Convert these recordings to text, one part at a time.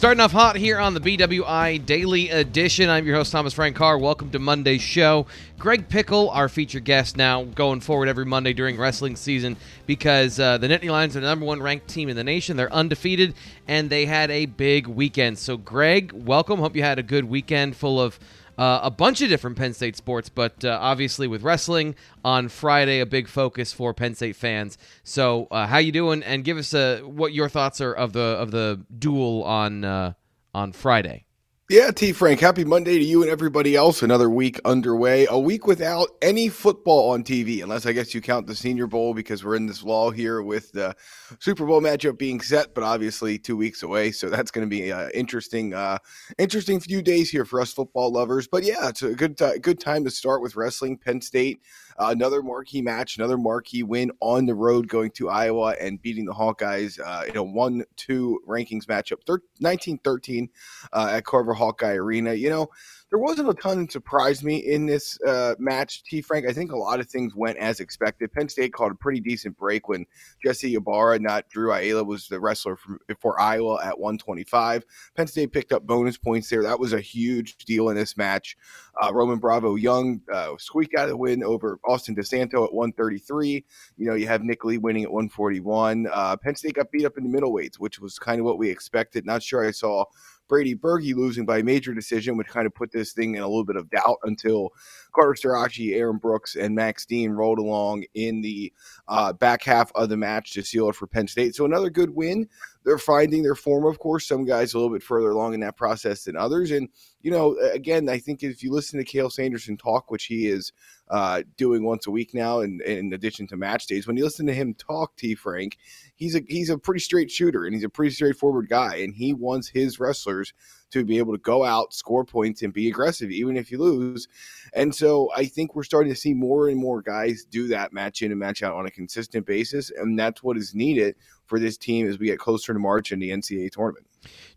Starting off hot here on the BWI Daily Edition. I'm your host, Thomas Frank Carr. Welcome to Monday's show. Greg Pickel, our featured guest now, going forward every Monday during wrestling season because uh, the Nittany Lions are the number one ranked team in the nation. They're undefeated, and they had a big weekend. So, Greg, welcome. Hope you had a good weekend full of uh, a bunch of different Penn State sports, but uh, obviously with wrestling on Friday, a big focus for Penn State fans. So, uh, how you doing? And give us uh, what your thoughts are of the of the duel on uh, on Friday. Yeah, T. Frank, happy Monday to you and everybody else. Another week underway. A week without any football on TV, unless I guess you count the Senior Bowl because we're in this lull here with the Super Bowl matchup being set, but obviously two weeks away. So that's going to be an interesting, uh, interesting few days here for us football lovers. But yeah, it's a good, good time to start with wrestling. Penn State uh, another marquee match, another marquee win on the road, going to Iowa and beating the Hawkeyes uh, in a one-two rankings matchup, 1913 uh, at Carver Hawkeye Arena. You know, there wasn't a ton surprised me in this uh, match. T. Frank, I think a lot of things went as expected. Penn State called a pretty decent break when Jesse Ibarra, not Drew Ayala, was the wrestler for, for Iowa at 125. Penn State picked up bonus points there. That was a huge deal in this match. Uh, Roman Bravo Young uh, squeaked out a win over Austin DeSanto at 133. You know, you have Nick Lee winning at 141. Uh, Penn State got beat up in the middleweights, which was kind of what we expected. Not sure I saw Brady Berge losing by major decision would kind of put this thing in a little bit of doubt until Carter Starocci, Aaron Brooks, and Max Dean rolled along in the uh, back half of the match to seal it for Penn State. So another good win. They're finding their form, of course. Some guys a little bit further along in that process than others. And, you know, again, I think if you listen to Cael Sanderson talk, which he is uh, doing once a week now, in, in addition to match days, when you listen to him talk, T. Frank, he's a he's a pretty straight shooter and he's a pretty straightforward guy, and he wants his wrestlers to be able to go out, score points, and be aggressive, even if you lose. And so I think we're starting to see more and more guys do that match in and match out on a consistent basis. And that's what is needed for this team as we get closer to March in the NCAA tournament.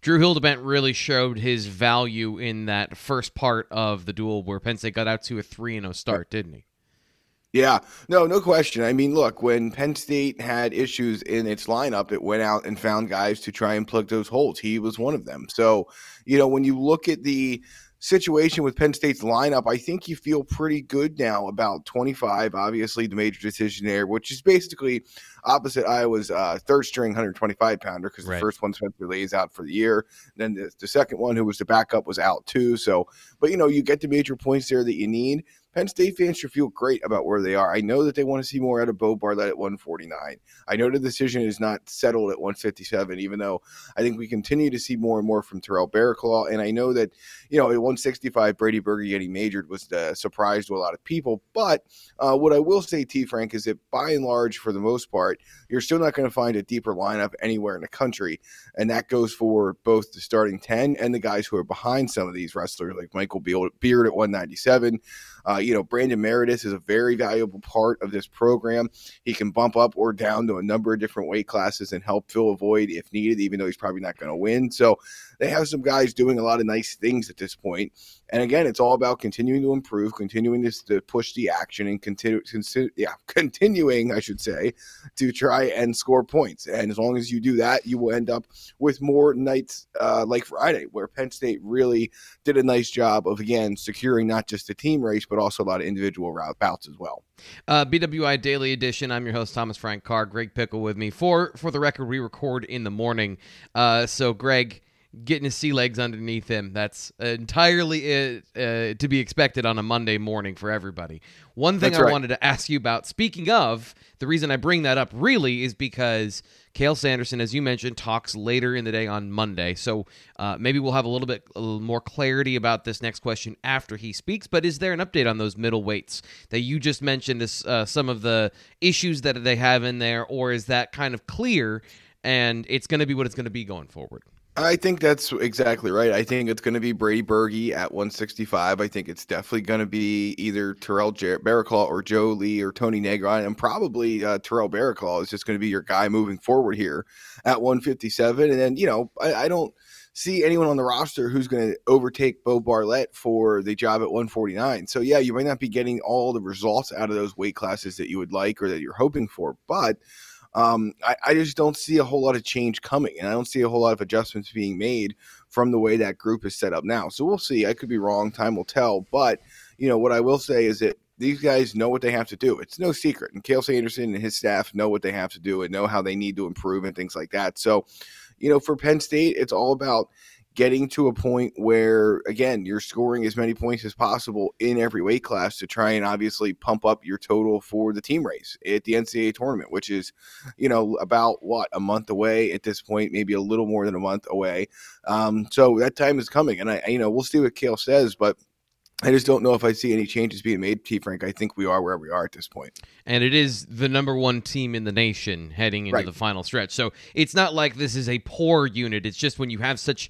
Drew Hildebrandt really showed his value in that first part of the duel where Penn State got out to a 3 0 start, didn't he? Yeah, no, no question. I mean, look, when Penn State had issues in its lineup, it went out and found guys to try and plug those holes. He was one of them. So, you know, when you look at the situation with Penn State's lineup, I think you feel pretty good now about 25. Obviously, the major decision there, which is basically opposite Iowa's uh, third string 125 pounder because Right. the first one Spencer Lee is out for the year. Then the, the second one, who was the backup, was out too. So, but you know, you get the major points there that you need. Penn State fans should feel great about where they are. I know that they want to see more out of Beau Bartlett at 149. I know the decision is not settled at 157, even though I think we continue to see more and more from Terrell Barraclough. And I know that, you know, at 165, Brady Berge getting majored was a surprise to a lot of people. But uh, what I will say, T. Frank, is that by and large, for the most part, you're still not going to find a deeper lineup anywhere in the country. And that goes for both the starting 10 and the guys who are behind some of these wrestlers, like Michael Beard at 197. Uh, you know, Brandon Meredith is a very valuable part of this program. He can bump up or down to a number of different weight classes and help fill a void if needed, even though he's probably not going to win. So they have some guys doing a lot of nice things at this point. And again, it's all about continuing to improve, continuing to, to push the action, and continue, yeah, continuing, I should say, to try and score points. And as long as you do that, you will end up with more nights uh, like Friday, where Penn State really did a nice job of again securing not just the team race, but also a lot of individual route bouts as well. Uh, BWI Daily Edition. I'm your host Thomas Frank Carr. Greg Pickel with me. For for the record, we record in the morning. Uh, so Greg getting his sea legs underneath him. That's entirely uh, uh, to be expected on a Monday morning for everybody. One thing That's I right. wanted to ask you about. Speaking of, the reason I bring that up really is because Cael Sanderson, as you mentioned, talks later in the day on Monday. So uh, maybe we'll have a little bit a little more clarity about this next question after he speaks. But is there an update on those middle weights that you just mentioned? Is uh, some of the issues that they have in there, or is that kind of clear and it's going to be what it's going to be going forward? I think that's exactly right. I think it's going to be Brady Berge at 165. I think it's definitely going to be either Terrell Jar- or Joe Lee or Tony Negron, and probably uh, Terrell Barraclough is just going to be your guy moving forward here at 157. And then, you know, I, I don't see anyone on the roster who's going to overtake Beau Bartlett for the job at 149. So, yeah, you might not be getting all the results out of those weight classes that you would like or that you're hoping for, but um, I, I just don't see a whole lot of change coming, and I don't see a whole lot of adjustments being made from the way that group is set up now. So we'll see. I could be wrong. Time will tell. But you know what I will say is that these guys know what they have to do. It's no secret, and Cael Sanderson and his staff know what they have to do and know how they need to improve and things like that. So, you know, for Penn State, it's all about getting to a point where again you're scoring as many points as possible in every weight class to try and obviously pump up your total for the team race at the NCAA tournament, which is, you know, about what a month away at this point, maybe a little more than a month away. Um, so that time is coming, and I, you know, we'll see what Cael says, but. I just don't know if I see any changes being made, T. Frank. I think we are where we are at this point. And it is the number one team in the nation heading into Right. the final stretch. So it's not like this is a poor unit. It's just when you have such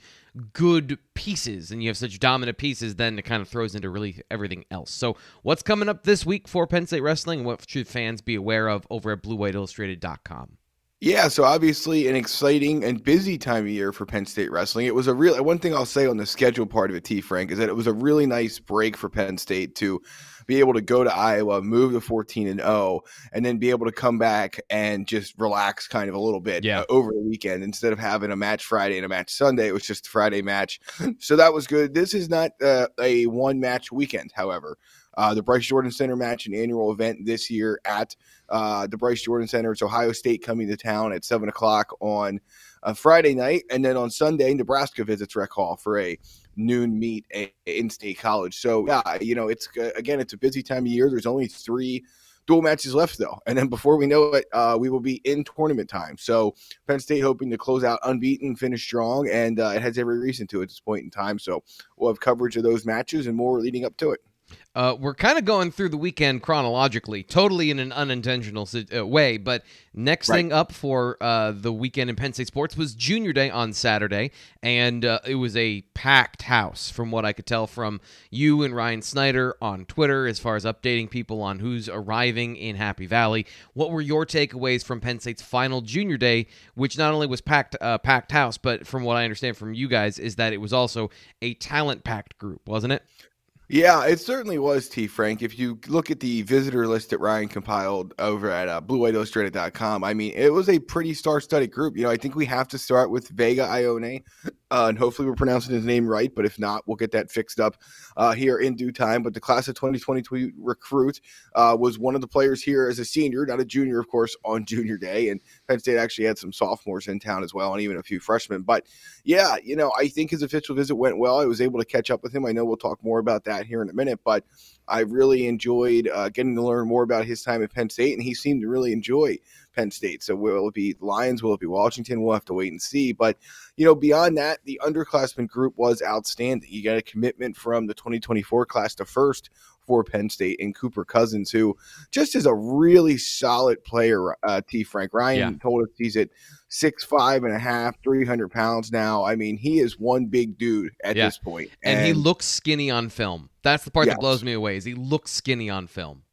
good pieces and you have such dominant pieces, then it kind of throws into really everything else. So what's coming up this week for Penn State Wrestling? What should fans be aware of over at BlueWhiteIllustrated.com? Yeah, so obviously an exciting and busy time of year for Penn State wrestling. It was a real one thing I'll say on the schedule part of it, T Frank, is that it was a really nice break for Penn State to be able to go to Iowa, move to 14 and 0, and then be able to come back and just relax kind of a little bit Yeah. uh, over the weekend instead of having a match Friday and a match Sunday. It was just a Friday match. So that was good. This is not uh, a one match weekend, however. Uh, the Bryce Jordan Center match, an annual event this year at uh, the Bryce Jordan Center. It's Ohio State coming to town at seven o'clock on a Friday night, and then on Sunday, Nebraska visits Rec Hall for a noon meet in State College. So yeah, you know, it's uh, again, it's a busy time of year. There's only three dual matches left though, and then before we know it, uh, we will be in tournament time. So Penn State hoping to close out unbeaten, finish strong, and uh, it has every reason to at this point in time. So we'll have coverage of those matches and more leading up to it. Uh, we're kind of going through the weekend chronologically, totally in an unintentional uh, way. But next Right. thing up for uh, the weekend in Penn State sports was Junior Day on Saturday, and uh, it was a packed house, from what I could tell from you and Ryan Snyder on Twitter, as far as updating people on who's arriving in Happy Valley. What were your takeaways from Penn State's final Junior Day, which not only was packed uh, packed house, but from what I understand from you guys, is that it was also a talent packed group, wasn't it? Yeah, it certainly was, T. Frank. If you look at the visitor list that Ryan compiled over at uh, BlueWhiteIllustrated.com, I mean, it was a pretty star-studded group. You know, I think we have to start with Vega Ioane. Uh, and hopefully we're pronouncing his name right. But if not, we'll get that fixed up uh, here in due time. But the class of 2022 recruit uh, was one of the players here as a senior, not a junior, of course, on junior day. And Penn State actually had some sophomores in town as well, and even a few freshmen. But yeah, you know, I think his official visit went well. I was able to catch up with him. I know we'll talk more about that here in a minute, but I really enjoyed uh, getting to learn more about his time at Penn State, and he seemed to really enjoy Penn State. So will it be Lions? Will it be Washington? We'll have to wait and see. But you know, beyond that, the underclassmen group was outstanding. You got a commitment from the 2024 class to first for Penn State and Cooper Cousins, who just is a really solid player. Uh, T. Frank Ryan yeah. told us he's at six five and a half, three hundred pounds now. I mean, he is one big dude at yeah. this point, and, and, he looks skinny on film. That's the part yes. that blows me away. Is he looks skinny on film?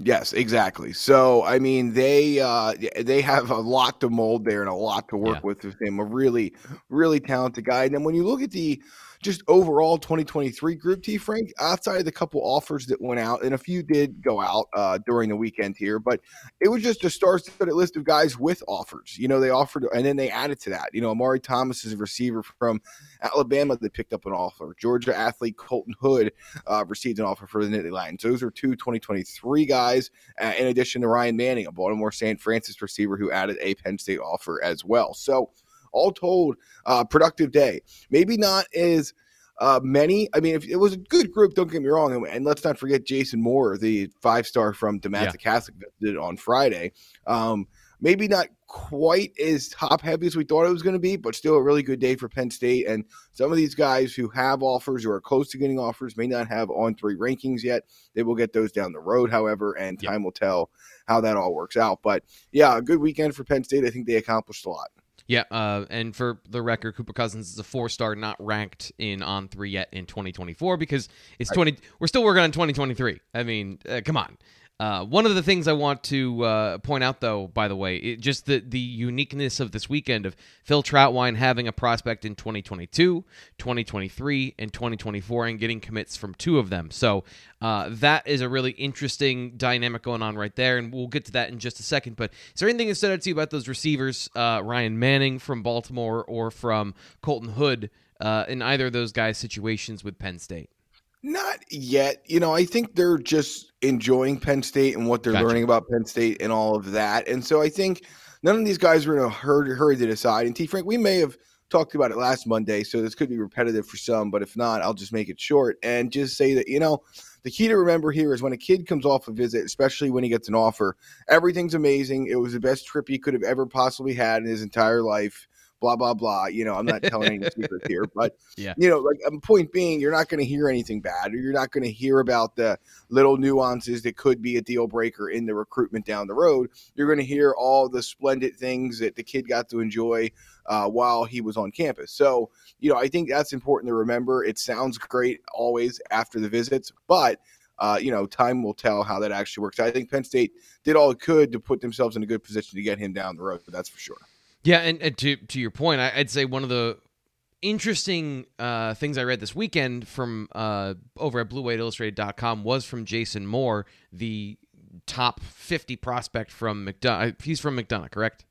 Yes, exactly. So I mean, they uh, they have a lot to mold there and a lot to work yeah. with with him. A really, really talented guy. And then when you look at the just overall 2023 group T Frank, outside of the couple offers that went out, and a few did go out uh, during the weekend here, but it was just a star-studded list of guys with offers. You know, they offered, and then they added to that. You know, Amari Thomas is a receiver from Alabama that picked up an offer. Georgia athlete Colton Hood uh, received an offer for the Nittany Lions. Those are two 2023 guys, uh, in addition to Ryan Manning, a Baltimore St. Francis receiver who added a Penn State offer as well. So, all told, uh, productive day. Maybe not as uh, many. I mean, if it was a good group, don't get me wrong. And, and let's not forget Jason Moore, the five star from DeMatha yeah. Catholic, did on Friday. Um, maybe not quite as top heavy as we thought it was going to be, but still a really good day for Penn State. And some of these guys who have offers or are close to getting offers may not have on three rankings yet. They will get those down the road, however, and time will tell how that all works out. But yeah, a good weekend for Penn State. I think they accomplished a lot. Yeah, uh, and for the record, Cooper Cousins is a four star, not ranked in on three yet in 2024 because it's 20. We're still working on 2023. I mean, uh, come on. Uh, one of the things I want to uh, point out, though, by the way, it, just the, the uniqueness of this weekend of Phil Trautwein having a prospect in 2022, 2023, and 2024, and getting commits from two of them. So uh, that is a really interesting dynamic going on right there, and we'll get to that in just a second. But is there anything that stood out to you about those receivers, uh, Ryan Manning from Baltimore or from Colton Hood, uh, in either of those guys' situations with Penn State? Not yet. You know, I think they're just enjoying Penn State and what they're gotcha. learning about Penn State and all of that. And so I think none of these guys were in a hurry, hurry to decide. And T. Frank, we may have talked about it last Monday, so this could be repetitive for some, but if not, I'll just make it short and just say that, you know, the key to remember here is when a kid comes off a visit, especially when he gets an offer, everything's amazing. It was the best trip he could have ever possibly had in his entire life blah blah blah. You know, I'm not telling any secrets here, but yeah, you know, like um, point being, you're not going to hear anything bad, or you're not going to hear about the little nuances that could be a deal breaker in the recruitment down the road. You're going to hear all the splendid things that the kid got to enjoy uh, while he was on campus. So, you know, I think that's important to remember. It sounds great always after the visits, but uh, you know, time will tell how that actually works. I think Penn State did all it could to put themselves in a good position to get him down the road. But that's for sure. Yeah, and, and to to your point, I, would say one of the interesting uh, things I read this weekend from uh, over at BlueWhiteIllustrated.com was from Jason Moore, the top 50 prospect from McDonough. He's from McDonough, correct?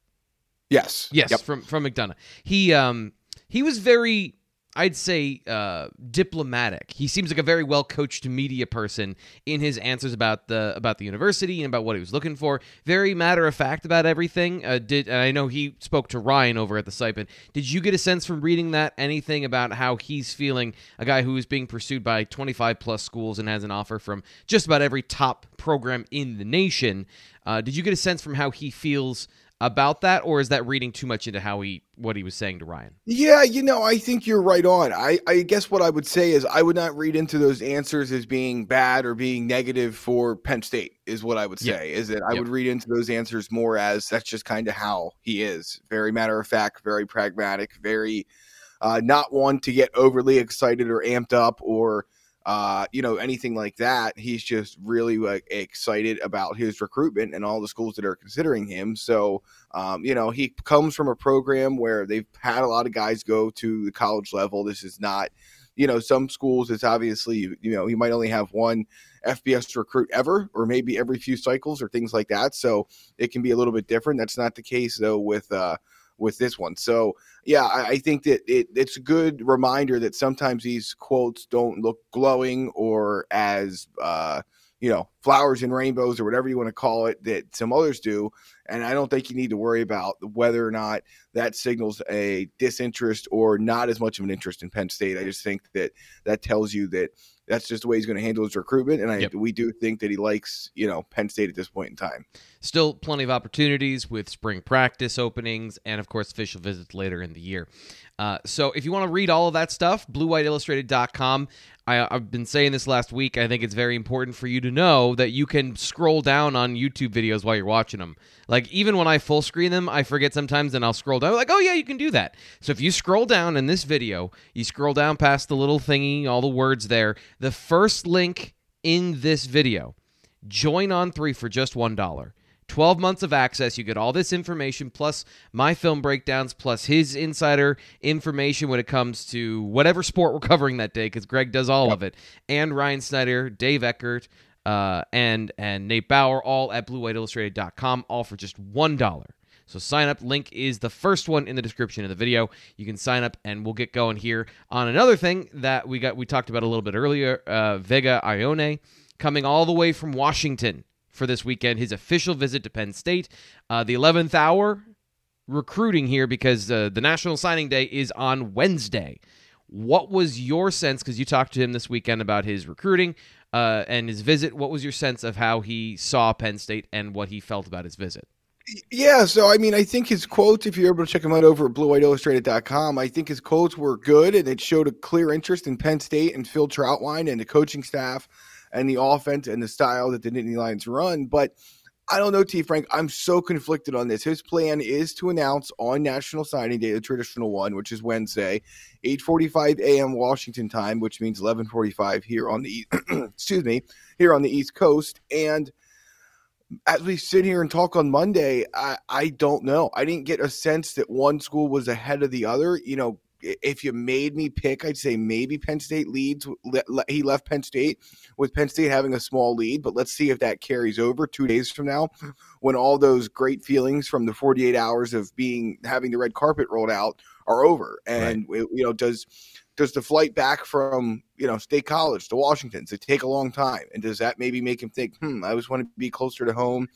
Yes. Yes, yep. from from McDonough. He um he was very I'd say uh, diplomatic. He seems like a very well coached media person in his answers about the about the university and about what he was looking for. Very matter of fact about everything. Uh, did I know he spoke to Ryan over at the site? But did you get a sense from reading that anything about how he's feeling? A guy who is being pursued by 25 plus schools and has an offer from just about every top program in the nation. Uh, did you get a sense from how he feels? About that, or is that reading too much into how he what he was saying to Ryan? Yeah, you know, I think you're right on. I, I guess what I would say is I would not read into those answers as being bad or being negative for Penn State, is what I would say. Yep. Is that I yep. would read into those answers more as that's just kind of how he is. Very matter of fact, very pragmatic, very uh, not one to get overly excited or amped up or uh, you know, anything like that. He's just really like excited about his recruitment and all the schools that are considering him. So, um, you know, he comes from a program where they've had a lot of guys go to the college level. This is not, you know, some schools. It's obviously, you know, you might only have one FBS recruit ever, or maybe every few cycles, or things like that. So it can be a little bit different. That's not the case though with. Uh, with this one. So yeah, I, I think that it, it's a good reminder that sometimes these quotes don't look glowing or as uh, you know flowers and rainbows or whatever you want to call it that some others do. And I don't think you need to worry about whether or not that signals a disinterest or not as much of an interest in Penn State. I just think that that tells you that that's just the way he's going to handle his recruitment. And I, yep. we do think that he likes, you know, Penn State at this point in time. Still plenty of opportunities with spring practice openings and, of course, official visits later in the year. Uh, so if you want to read all of that stuff, bluewhiteillustrated.com. I, I've been saying this last week. I think it's very important for you to know that you can scroll down on YouTube videos while you're watching them. Like even when I full screen them, I forget sometimes, and I'll scroll down. Like, oh yeah, you can do that. So if you scroll down in this video, you scroll down past the little thingy, all the words there. The first link in this video, join on three for just one dollar. 12 months of access. You get all this information plus my film breakdowns plus his insider information when it comes to whatever sport we're covering that day because Greg does all of it. And Ryan Snyder, Dave Eckert, uh, and and Nate Bauer all at bluewhiteillustrated.com all for just $1. So sign up link is the first one in the description of the video. You can sign up and we'll get going here on another thing that we got we talked about a little bit earlier, uh, Vega Ioane coming all the way from Washington for this weekend, his official visit to Penn State. Uh, the 11th hour recruiting here because uh, the National Signing Day is on Wednesday. What was your sense? Because you talked to him this weekend about his recruiting uh, and his visit. What was your sense of how he saw Penn State and what he felt about his visit? Yeah, so I mean, I think his quotes, if you're able to check him out over at bluewhiteillustrated.com, I think his quotes were good and it showed a clear interest in Penn State and Phil Trautwein and the coaching staff and the offense and the style that the Nittany Lions run. But I don't know, T. Frank. I'm so conflicted on this. His plan is to announce on National Signing Day, the traditional one, which is Wednesday, 8:45 a.m. Washington time, which means 11:45 here on the excuse me here on the East Coast. And as we sit here and talk on Monday, I, I don't know. I didn't get a sense that one school was ahead of the other. You know, if you made me pick, I'd say maybe Penn State leads. He left Penn State with Penn State having a small lead, but let's see if that carries over two days from now when all those great feelings from the 48 hours of being having the red carpet rolled out are over. And, right. you know, does does the flight back from you know state college to washington it take a long time and does that maybe make him think hmm i just want to be closer to home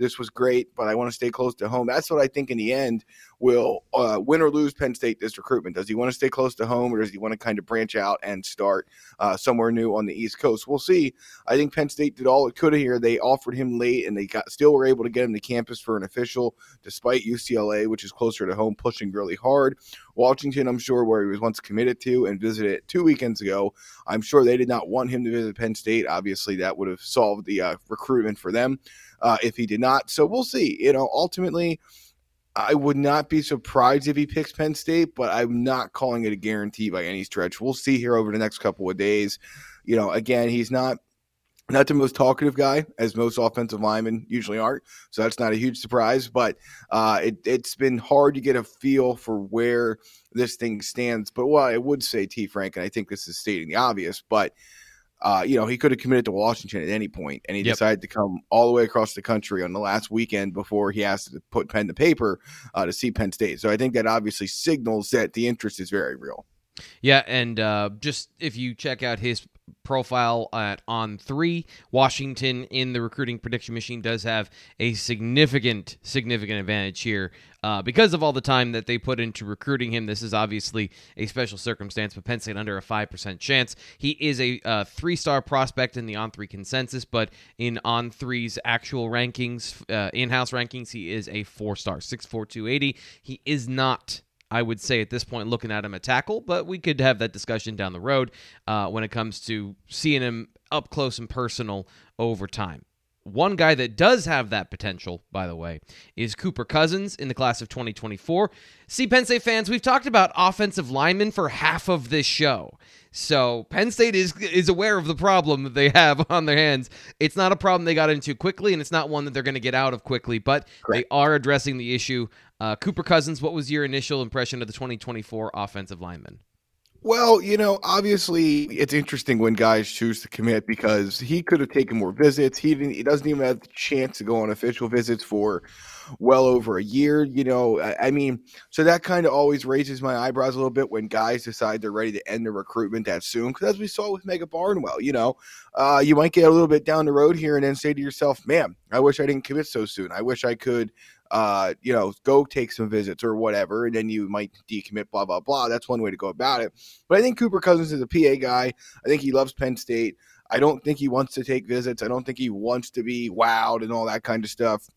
this was great, but I want to stay close to home. That's what I think in the end will uh, win or lose Penn State this recruitment. Does he want to stay close to home or does he want to kind of branch out and start uh, somewhere new on the East Coast? We'll see. I think Penn State did all it could here. They offered him late and they got still were able to get him to campus for an official, despite UCLA, which is closer to home, pushing really hard. Washington, I'm sure, where he was once committed to and visited two weekends ago. I'm sure they did not want him to visit Penn State. Obviously, that would have solved the uh, recruitment for them uh, if he did not. So we'll see. You know, ultimately, I would not be surprised if he picks Penn State, but I'm not calling it a guarantee by any stretch. We'll see here over the next couple of days. You know, again, he's not not the most talkative guy, as most offensive linemen usually aren't. So that's not a huge surprise. But uh, it, it's been hard to get a feel for where this thing stands. But what I would say, T. Frank, and I think this is stating the obvious, but uh, you know, he could have committed to Washington at any point, and he yep. decided to come all the way across the country on the last weekend before he has to put pen to paper uh, to see Penn State. So I think that obviously signals that the interest is very real. Yeah, and uh, just if you check out his profile at on three. Washington in the recruiting prediction machine does have a significant, significant advantage here uh, because of all the time that they put into recruiting him. This is obviously a special circumstance, but Penn State under a five percent chance. He is a uh, three-star prospect in the on three consensus, but in on three's actual rankings, uh, in-house rankings, he is a four-star, six four two eighty. He is not I would say at this point, looking at him a tackle, but we could have that discussion down the road uh, when it comes to seeing him up close and personal over time. One guy that does have that potential, by the way, is Cooper Cousins in the class of 2024. See, Penn State fans, we've talked about offensive linemen for half of this show. So Penn State is is aware of the problem that they have on their hands. It's not a problem they got into quickly, and it's not one that they're going to get out of quickly. But Correct. they are addressing the issue. Uh, Cooper Cousins, what was your initial impression of the 2024 offensive lineman? Well, you know, obviously it's interesting when guys choose to commit because he could have taken more visits. He didn't. He doesn't even have the chance to go on official visits for well over a year. You know, I, I mean, so that kind of always raises my eyebrows a little bit when guys decide they're ready to end the recruitment that soon. Because as we saw with Mega Barnwell, you know, uh, you might get a little bit down the road here and then say to yourself, man, I wish I didn't commit so soon. I wish I could uh, you know, go take some visits or whatever, and then you might decommit, blah, blah, blah. That's one way to go about it. But I think Cooper Cousins is a PA guy. I think he loves Penn State. I don't think he wants to take visits. I don't think he wants to be wowed and all that kind of stuff.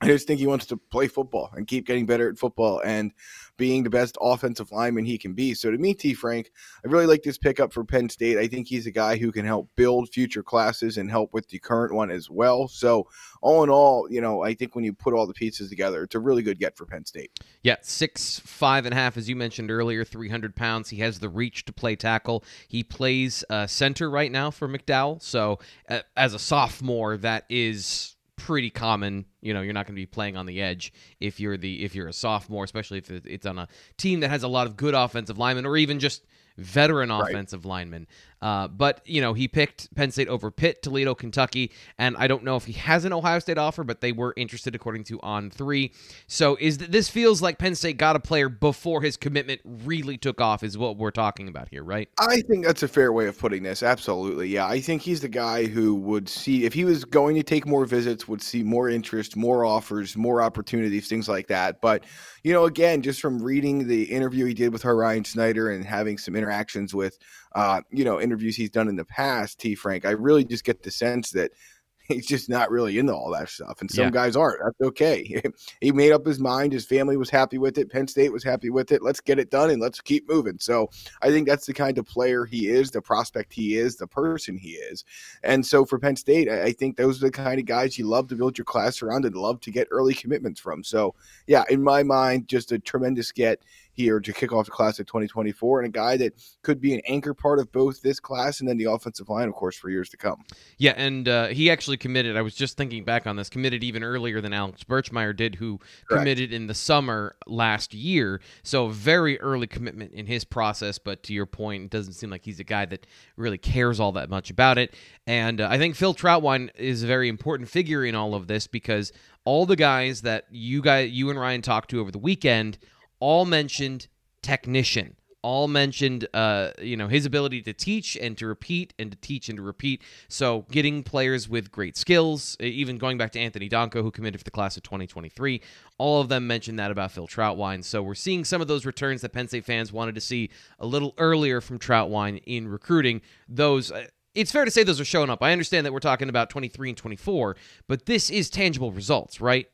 I just think he wants to play football and keep getting better at football and being the best offensive lineman he can be. So to me, T. Frank, I really like this pickup for Penn State. I think he's a guy who can help build future classes and help with the current one as well. So all in all, you know, I think when you put all the pieces together, it's a really good get for Penn State. Yeah, six five and a half, as you mentioned earlier, three hundred pounds. He has the reach to play tackle. He plays uh, center right now for McDowell. So uh, as a sophomore, that is pretty common. You know, you're not going to be playing on the edge if you're the if you're a sophomore, especially if it's on a team that has a lot of good offensive linemen or even just veteran right. offensive lineman. Uh, but you know, he picked Penn State over Pitt, Toledo, Kentucky, and I don't know if he has an Ohio State offer, but they were interested according to On Three. So is th- this feels like Penn State got a player before his commitment really took off? Is what we're talking about here, right? I think that's a fair way of putting this. Absolutely, yeah. I think he's the guy who would see if he was going to take more visits, would see more interest, more offers, more opportunities, things like that. But you know, again, just from reading the interview he did with her Ryan Snyder and having some interactions with uh, you know, interviews he's done in the past, T. Frank, I really just get the sense that he's just not really into all that stuff. And some yeah. guys aren't. That's okay. he made up his mind. His family was happy with it. Penn State was happy with it. Let's get it done and let's keep moving. So I think that's the kind of player he is, the prospect he is, the person he is. And so for Penn State, I think those are the kind of guys you love to build your class around and love to get early commitments from. So yeah, in my mind, just a tremendous get here to kick off the class of 2024 and a guy that could be an anchor part of both this class and then the offensive line, of course, for years to come. Yeah, and uh, he actually committed. I was just thinking back on this, committed even earlier than Alex Birchmeier did, who Correct. committed in the summer last year. So very early commitment in his process. But to your point, it doesn't seem like he's a guy that really cares all that much about it. And uh, I think Phil Trautwein is a very important figure in all of this because all the guys that you guys, you and Ryan talked to over the weekend all mentioned technician all mentioned uh, you know his ability to teach and to repeat and to teach and to repeat. So getting players with great skills even going back to anthony donkoh who committed for the class of 2023 all of them mentioned that about phil trautwein. So we're seeing some of those returns that penn state fans wanted to see a little earlier from trautwein in recruiting. Those uh, it's fair to say those are showing up. I understand that we're talking about 23 and 24 but this is tangible results right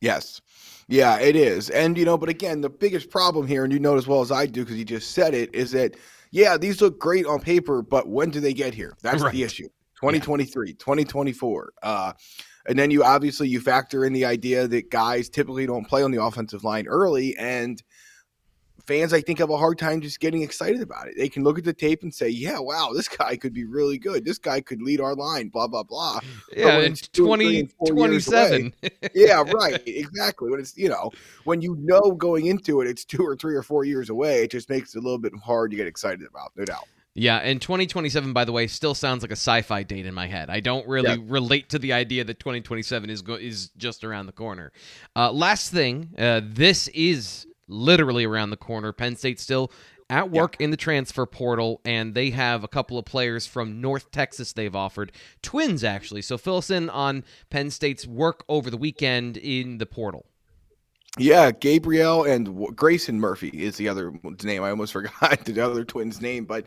yes yeah, it is. And, you know, but again, the biggest problem here, and you know as well as I do because you just said it, is that, yeah, these look great on paper, but when do they get here? That's right. the issue. 2023, yeah. 2024. Uh, and then you obviously you factor in the idea that guys typically don't play on the offensive line early and fans, I think, have a hard time just getting excited about it. They can look at the tape and say, "Yeah, wow, this guy could be really good. This guy could lead our line." Blah blah blah. Yeah, it's 20, 27. yeah, right. Exactly. When it's you know when you know going into it, it's two or three or four years away. It just makes it a little bit hard to get excited about, no doubt. Yeah, and 2027, by the way, still sounds like a sci-fi date in my head. I don't really yeah. relate to the idea that 2027 is go- is just around the corner. Uh, last thing, uh, this is literally around the corner. Penn State still at work yeah. in the transfer portal, and they have a couple of players from North Texas they've offered. Twins, actually. So fill us in on Penn State's work over the weekend in the portal. Yeah, Gabriel and Grayson Murphy is the other name. I almost forgot the other twins' name, but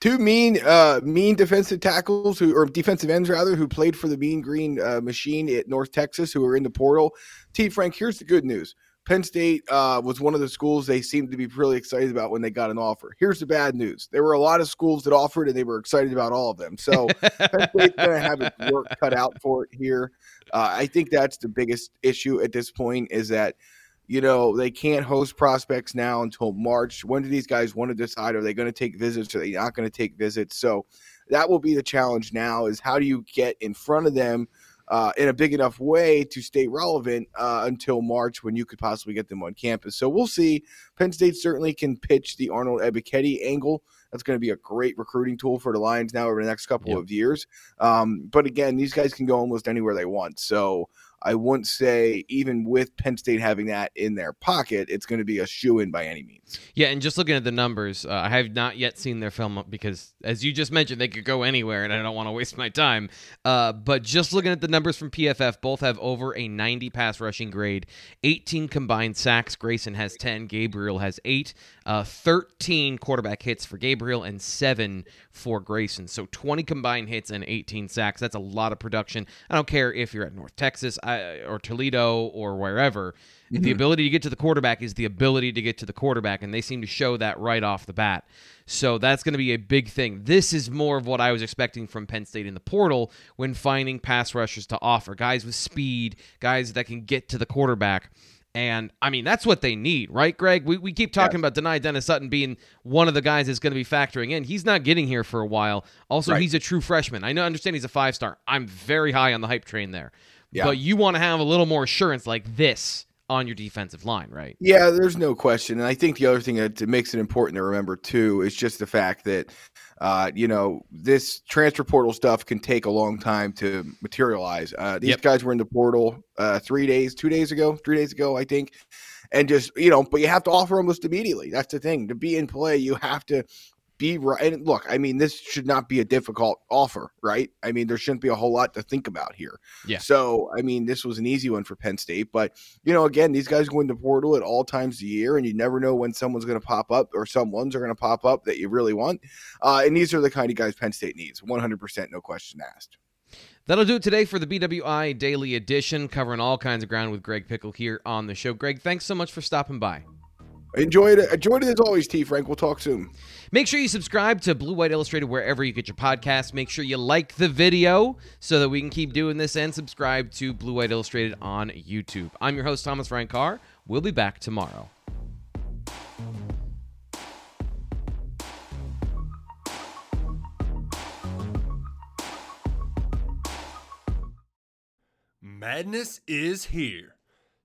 two mean, uh, mean defensive tackles who, or defensive ends rather, who played for the Mean Green uh, Machine at North Texas, who are in the portal. T. Frank, here's the good news: Penn State uh, was one of the schools they seemed to be really excited about when they got an offer. Here's the bad news: there were a lot of schools that offered, and they were excited about all of them. So Penn State's going to have its work cut out for it here. Uh, I think that's the biggest issue at this point is that you know they can't host prospects now until March. When do these guys want to decide? Are they going to take visits? Are they not going to take visits? So that will be the challenge now: is how do you get in front of them? Uh, in a big enough way to stay relevant uh, until March when you could possibly get them on campus. So we'll see. Penn State certainly can pitch the Arnold Ebiketie angle. That's going to be a great recruiting tool for the Lions now over the next couple yep. of years. Um, but again, these guys can go almost anywhere they want. So I wouldn't say even with Penn State having that in their pocket, it's going to be a shoe in by any means. Yeah, and just looking at the numbers, uh, I have not yet seen their film because, as you just mentioned, they could go anywhere, and I don't want to waste my time. Uh, but just looking at the numbers from PFF, both have over a 90 pass rushing grade, 18 combined sacks. Grayson has 10, Gabriel has 8, uh, 13 quarterback hits for Gabriel, and 7 for Grayson. So 20 combined hits and 18 sacks. That's a lot of production. I don't care if you're at North Texas or Toledo or wherever. Mm-hmm. The ability to get to the quarterback is the ability to get to the quarterback, and they seem to show that right off the bat. So that's going to be a big thing. This is more of what I was expecting from Penn State in the portal when finding pass rushers to offer guys with speed, guys that can get to the quarterback. And I mean, that's what they need, right, Greg? We, we keep talking about Dani Dennis Sutton being one of the guys that's going to be factoring in. He's not getting here for a while. Also, right. he's a true freshman. I know, understand he's a five star. I'm very high on the hype train there. Yeah. But you want to have a little more assurance like this on your defensive line, right? Yeah, there's no question. And I think the other thing that makes it important to remember too is just the fact that uh, you know, this transfer portal stuff can take a long time to materialize. Uh, these yep. guys were in the portal uh, three days, two days ago, three days ago, I think. And just, you know, but you have to offer almost immediately. That's the thing. To be in play, you have to be right. And look, I mean, this should not be a difficult offer, right? I mean, there shouldn't be a whole lot to think about here. Yeah. So, I mean, this was an easy one for Penn State, but you know, again, these guys go into portal at all times of the year, and you never know when someone's going to pop up or someone's are going to pop up that you really want. Uh, and these are the kind of guys Penn State needs, 100%, no question asked. That'll do it today for the BWI Daily Edition, covering all kinds of ground with Greg Pickel here on the show. Greg, thanks so much for stopping by. Enjoyed it. Enjoyed it as always, T. Frank. We'll talk soon. Make sure you subscribe to Blue White Illustrated wherever you get your podcasts. Make sure you like the video so that we can keep doing this and subscribe to Blue White Illustrated on YouTube. I'm your host, Thomas Frank Carr. We'll be back tomorrow. Madness is here.